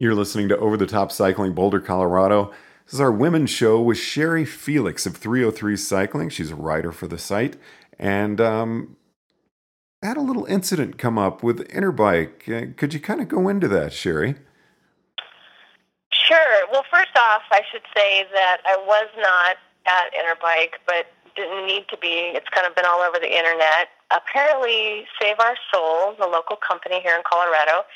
You're listening to Over the Top Cycling Boulder, Colorado. This is our women's show with Sherry Felix of 303 Cycling. She's a writer for the site. And um, had a little incident come up with Interbike. Uh, could you kind of go into that, Sherry? Sure. Well, first off, I should say that I was not at Interbike, but didn't need to be. It's kind of been all over the internet. Apparently, Save Our Sole, the local company here in Colorado,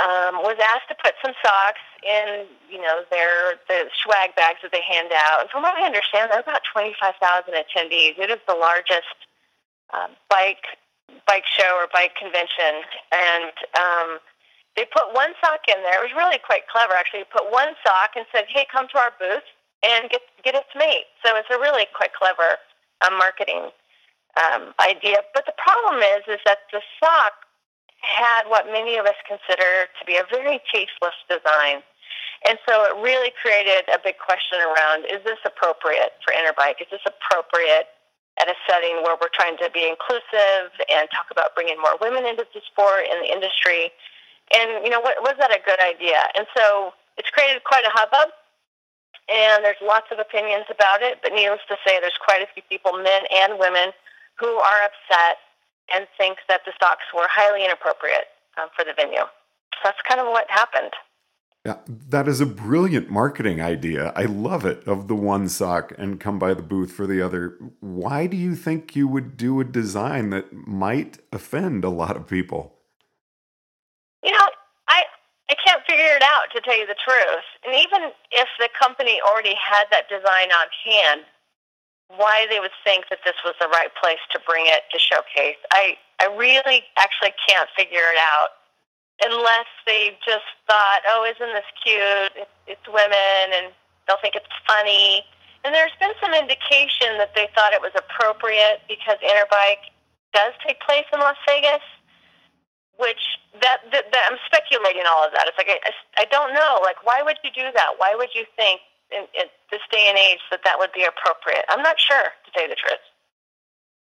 um, was asked to put some socks in, you know, their the swag bags that they hand out. And from what I understand, there are about 25,000 attendees. It is the largest um, bike bike show or bike convention, and um, they put one sock in there. It was really quite clever, actually. They put one sock and said, "Hey, come to our booth and get get its mate." So it's a really quite clever um, marketing um, idea. But the problem is, is that the sock had what many of us consider to be a very tasteless design. And so it really created a big question around, is this appropriate for Interbike? Is this appropriate at a setting where we're trying to be inclusive and talk about bringing more women into the sport and the industry? And, you know, what, was that a good idea? And so it's created quite a hubbub, and there's lots of opinions about it, but needless to say, there's quite a few people, men and women, who are upset and think that the stocks were highly inappropriate um, for the venue. That's kind of what happened. Yeah, that is a brilliant marketing idea. I love it of the one sock and come by the booth for the other. Why do you think you would do a design that might offend a lot of people? You know, I I can't figure it out to tell you the truth. And even if the company already had that design on hand, why they would think that this was the right place to bring it to showcase. I, I really actually can't figure it out unless they just thought, oh, isn't this cute? It's, women and they'll think it's funny. And there's been some indication that they thought it was appropriate because Interbike does take place in Las Vegas, which that, that, that I'm speculating all of that. It's like I, I don't know. Like, why would you do that? Why would you think in, in this day and age that that would be appropriate. I'm not sure, to tell you the truth.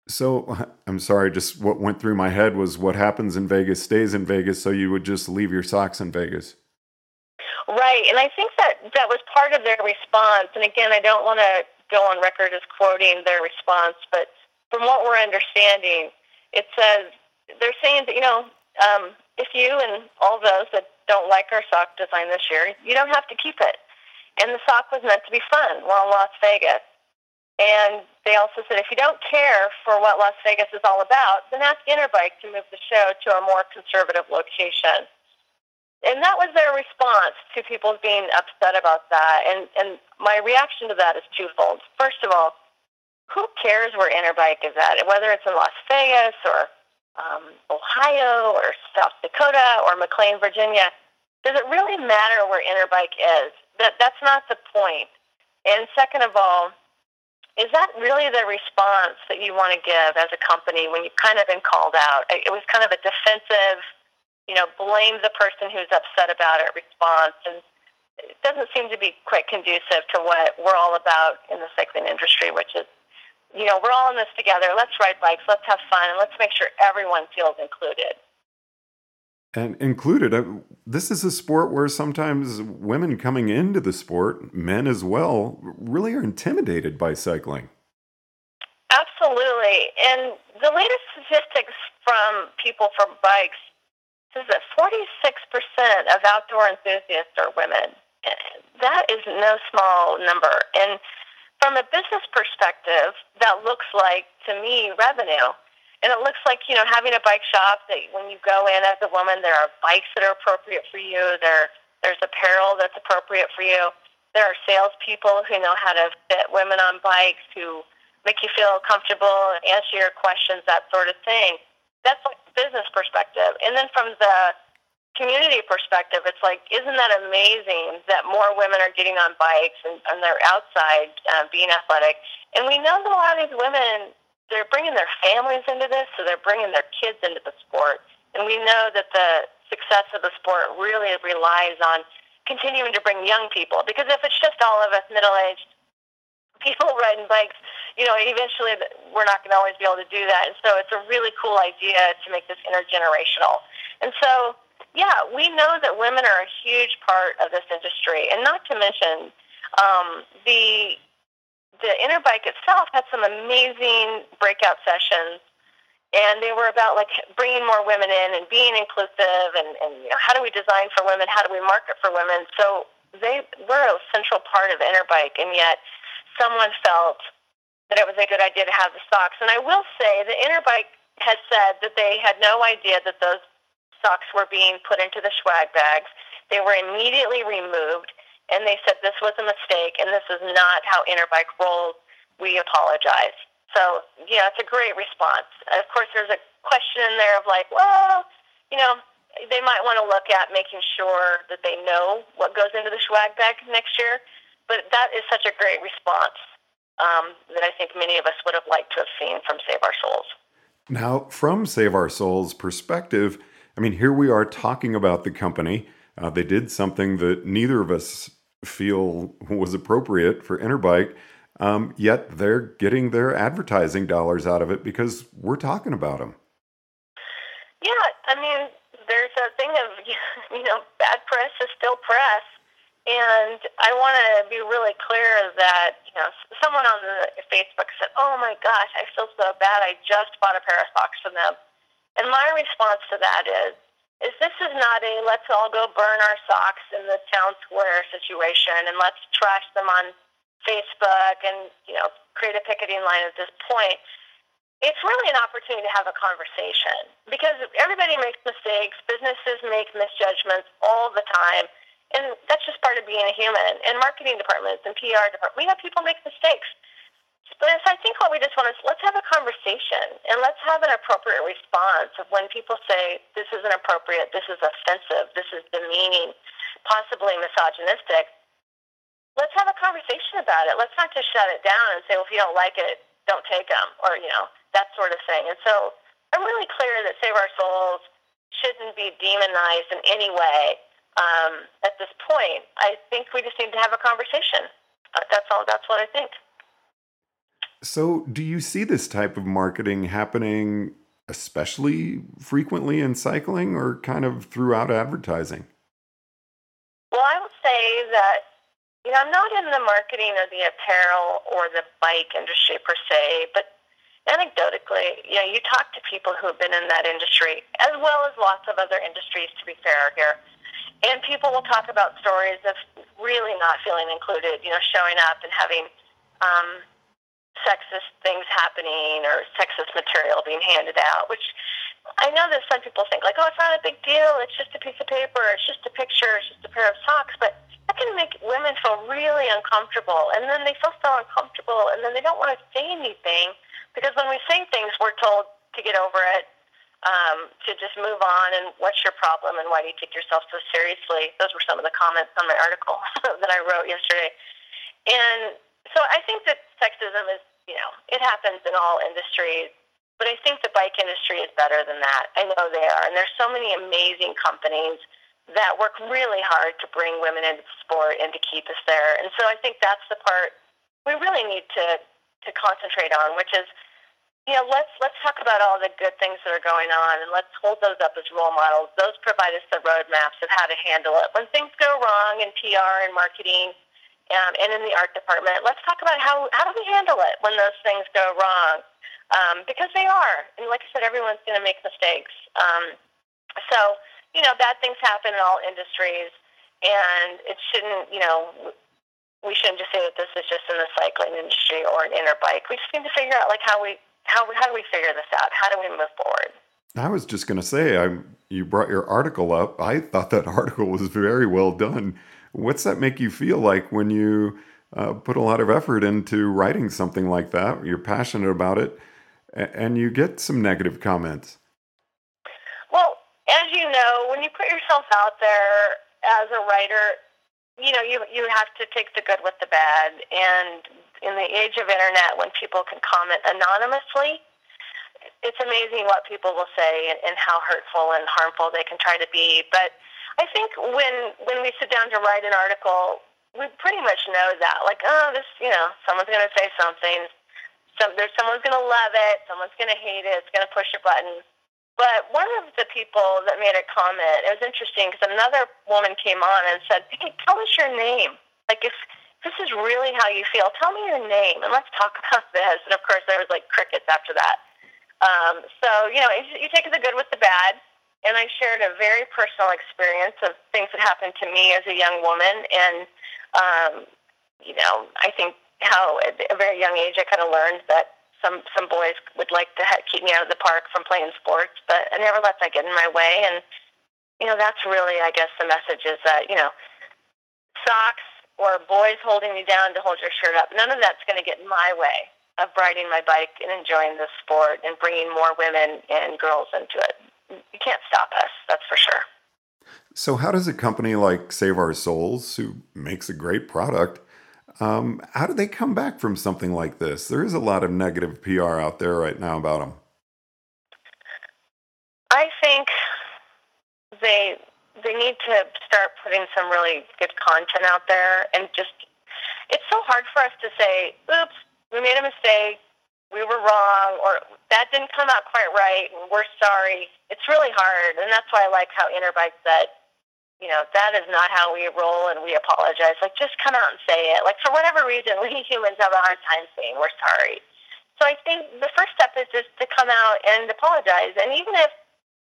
So I'm sorry, just what went through my head was what happens in Vegas stays in Vegas, so you would just leave your socks in Vegas. Right, and I think that that was part of their response. And again, I don't want to go on record as quoting their response, but from what we're understanding, it says they're saying that you know um, if you and all those that don't like our sock design this year, you don't have to keep it. And the sock was meant to be fun. We're in Las Vegas. And they also said if you don't care for what Las Vegas is all about, then ask Interbike to move the show to a more conservative location. And that was their response to people being upset about that. And, and my reaction to that is twofold. First of all, who cares where Interbike is at? Whether it's in Las Vegas or um, Ohio or South Dakota or McLean, Virginia, does it really matter where Interbike is? That that's not the point. And second of all, is that really the response that you want to give as a company when you've kind of been called out? It was kind of a defensive, you know, blame the person who's upset about it response, and it doesn't seem to be quite conducive to what we're all about in the cycling industry, which is, you know, we're all in this together. Let's ride bikes, let's have fun, and let's make sure everyone feels included and included uh, this is a sport where sometimes women coming into the sport men as well really are intimidated by cycling absolutely and the latest statistics from people from bikes says that 46% of outdoor enthusiasts are women. That is no small number. And from a business perspective, that looks like, to me, revenue. And it looks like, you know, having a bike shop that when you go in as a woman, there are bikes that are appropriate for you. There, there's apparel that's appropriate for you. There are salespeople who know how to fit women on bikes, who make you feel comfortable, answer your questions, that sort of thing. That's like business perspective. And then from the community perspective, it's like, isn't that amazing that more women are getting on bikes and, and they're outside uh, being athletic? And we know that a lot of these women they're bringing their families into this, so they're bringing their kids into the sport. And we know that the success of the sport really relies on continuing to bring young people. Because if it's just all of us middle-aged people riding bikes, you know, eventually we're not going to always be able to do that. And so it's a really cool idea to make this intergenerational. And so, yeah, we know that women are a huge part of this industry, and not to mention um, the the Interbike itself had some amazing breakout sessions, and they were about like bringing more women in and being inclusive, and, and you know, how do we design for women? How do we market for women? So they were a central part of Interbike, and yet someone felt that it was a good idea to have the socks. And I will say the Interbike has said that they had no idea that those socks were being put into the swag bags. They were immediately removed and they said this was a mistake and this is not how Interbike rolls. We apologize. So, yeah, it's a great response. Of course, there's a question in there of like, well, you know, they might want to look at making sure that they know what goes into the swag bag next year. But that is such a great response um, that I think many of us would have liked to have seen from Save Our Soles. Now, from Save Our Soles perspective, I mean, here we are talking about the company. Uh, they did something that neither of us feel was appropriate for Interbike. Um, yet they're getting their advertising dollars out of it because we're talking about them. Yeah, I mean, there's a thing of you know, bad press is still press, and I want to be really clear that you know, someone on the Facebook said, "Oh my gosh, I feel so bad. I just bought a pair of socks from them," and my response to that is, is this is not a let's all go burn our socks in the town square situation and let's trash them on Facebook and you know create a picketing line at this point. It's really an opportunity to have a conversation because everybody makes mistakes. Businesses make misjudgments all the time, and that's just part of being a human. And marketing departments and PR departments, we have people make mistakes. Think what we just want is let's have a conversation and let's have an appropriate response of when people say this is inappropriate, this is offensive, this is demeaning, possibly misogynistic. Let's have a conversation about it. Let's not just shut it down and say, well, if you don't like it, don't take them, or you know that sort of thing. And so I'm really clear that Save Our Soles shouldn't be demonized in any way um, at this point. I think we just need to have a conversation. That's all. That's what I think. So, do you see this type of marketing happening especially frequently in cycling or kind of throughout advertising? Well, I would say that, you know, I'm not in the marketing or the apparel or the bike industry per se, but anecdotally, you know, you talk to people who have been in that industry, as well as lots of other industries, to be fair here. And people will talk about stories of really not feeling included, you know, showing up and having um, sexist things happening or sexist material being handed out, which I know that some people think like, oh, it's not a big deal. It's just a piece of paper. It's just a picture. It's just a pair of socks. But that can make women feel really uncomfortable, and then they feel so uncomfortable, and then they don't want to say anything because when we say things, we're told to get over it, um, to just move on, and what's your problem, and why do you take yourself so seriously? Those were some of the comments on my article that I wrote yesterday, and so I think that sexism is, you know, it happens in all industries, but I think the bike industry is better than that. I know they are, and there's so many amazing companies that work really hard to bring women into the sport and to keep us there. And so I think that's the part we really need to to concentrate on, which is you know, let's let's talk about all the good things that are going on, and let's hold those up as role models. Those provide us the roadmaps of how to handle it when things go wrong in PR and marketing um, and in the art department. Let's talk about how how do we handle it when those things go wrong, um, because they are. And like I said, everyone's going to make mistakes. Um, So, you know, bad things happen in all industries, and it shouldn't, you know, we shouldn't just say that this is just in the cycling industry or an Interbike. We just need to figure out like how we how how do we figure this out? How do we move forward? I was just going to say, I you brought your article up. I thought that article was very well done. What's that make you feel like when you uh, put a lot of effort into writing something like that? You're passionate about it, and you get some negative comments. Well, as you know, when you put yourself out there as a writer, you know you you have to take the good with the bad. And in the age of internet, when people can comment anonymously, it's amazing what people will say and, and how hurtful and harmful they can try to be. But I think when when we sit down to write an article, we pretty much know that. Like, oh, this, you know, someone's going to say something. Some there's someone's going to love it. Someone's going to hate it. It's going to push a button. But one of the people that made a comment, it was interesting because another woman came on and said, "Hey, tell us your name. Like, if this is really how you feel, tell me your name and let's talk about this." And of course, there was like crickets after that. Um, so, you know, you take the good with the bad. And I shared a very personal experience of things that happened to me as a young woman. And, um, you know, I think how at a very young age I kind of learned that some some boys would like to ha- keep me out of the park from playing sports, but I never let that get in my way. And you know, that's really, I guess, the message is that you know, socks or boys holding you down to hold your shirt up, none of that's going to get in my way of riding my bike and enjoying the sport and bringing more women and girls into it. You can't stop us, that's for sure. So, how does a company like Save Our Soles, who makes a great product, um, how do they come back from something like this? There is a lot of negative PR out there right now about them. I think they they need to start putting some really good content out there and just it's so hard for us to say, oops, we made a mistake, we were wrong, or that didn't come out quite right, and we're sorry. It's really hard, and that's why I like how Interbike said, you know, that is not how we roll and we apologize. Like, just come out and say it. Like, for whatever reason, we humans have a hard time saying we're sorry. So I think the first step is just to come out and apologize. And even if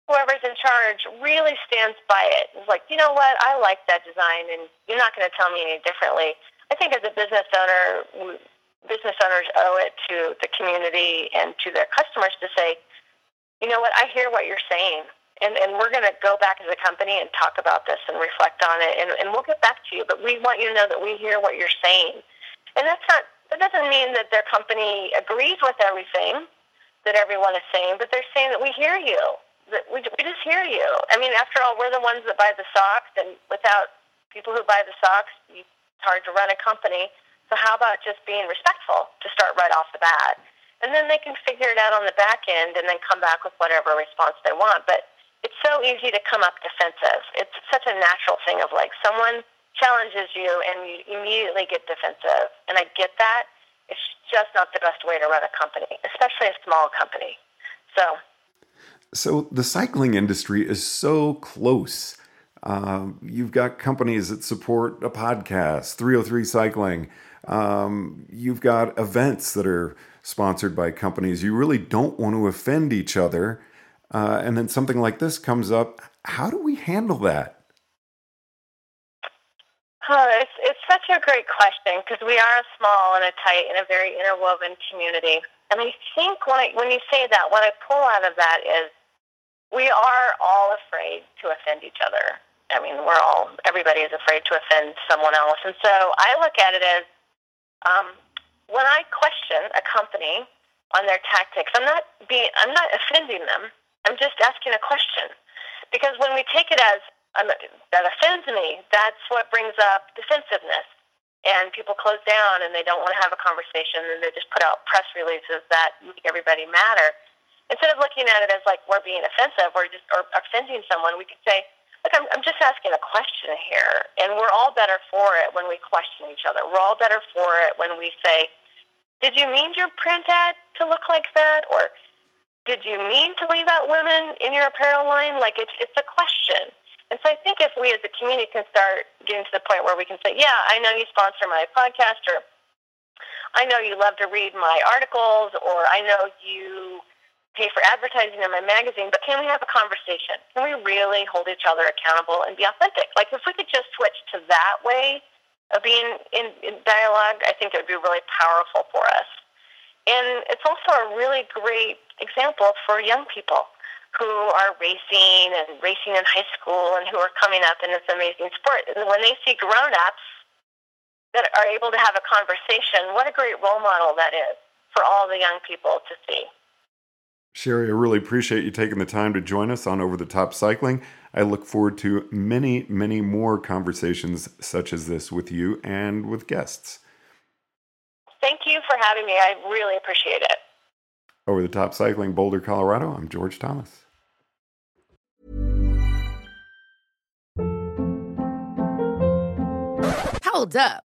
whoever's in charge really stands by it. it, is like, you know what, I like that design and you're not going to tell me any differently. I think as a business owner, business owners owe it to the community and to their customers to say, you know what, I hear what you're saying. And, and we're going to go back as a company and talk about this and reflect on it. And, and we'll get back to you. But we want you to know that we hear what you're saying. And that's not, that doesn't mean that their company agrees with everything that everyone is saying, but they're saying that we hear you. That we, we just hear you. I mean, after all, we're the ones that buy the socks, and without people who buy the socks, it's hard to run a company. So how about just being respectful to start right off the bat? And then they can figure it out on the back end and then come back with whatever response they want. But it's so easy to come up defensive. It's such a natural thing of like someone challenges you and you immediately get defensive. And I get that. It's just not the best way to run a company, especially a small company. So so the cycling industry is so close. Um, you've got companies that support a podcast, 303 Cycling. Um, you've got events that are sponsored by companies. You really don't want to offend each other. Uh, and then something like this comes up. How do we handle that? Oh, it's, it's such a great question because we are a small and a tight and a very interwoven community. And I think when, I, when you say that, what I pull out of that is we are all afraid to offend each other. I mean, we're all, everybody is afraid to offend someone else. And so I look at it as um, when I question a company on their tactics, I'm not being, I'm not offending them. I'm just asking a question, because when we take it as um, that offends me, that's what brings up defensiveness, and people close down and they don't want to have a conversation, and they just put out press releases that make everybody matter. Instead of looking at it as like we're being offensive or just or offending someone, we could say, Look, I'm, I'm just asking a question here, and we're all better for it when we question each other. We're all better for it when we say, "Did you mean your print ad to look like that?" or "Did you mean to leave out women in your apparel line?" Like it's it's a question. And so I think if we as a community can start getting to the point where we can say, "Yeah, I know you sponsor my podcast," or "I know you love to read my articles," or "I know you." Pay for advertising in my magazine, but can we have a conversation? Can we really hold each other accountable and be authentic? Like if we could just switch to that way of being in, in dialogue, I think it would be really powerful for us. And it's also a really great example for young people who are racing and racing in high school and who are coming up in this amazing sport. And when they see grown-ups that are able to have a conversation, what a great role model that is for all the young people to see. Sherry, I really appreciate you taking the time to join us on Over the Top Cycling. I look forward to many, many more conversations such as this with you and with guests. Thank you for having me. I really appreciate it. Over the Top Cycling, Boulder, Colorado, I'm George Thomas. Hold up.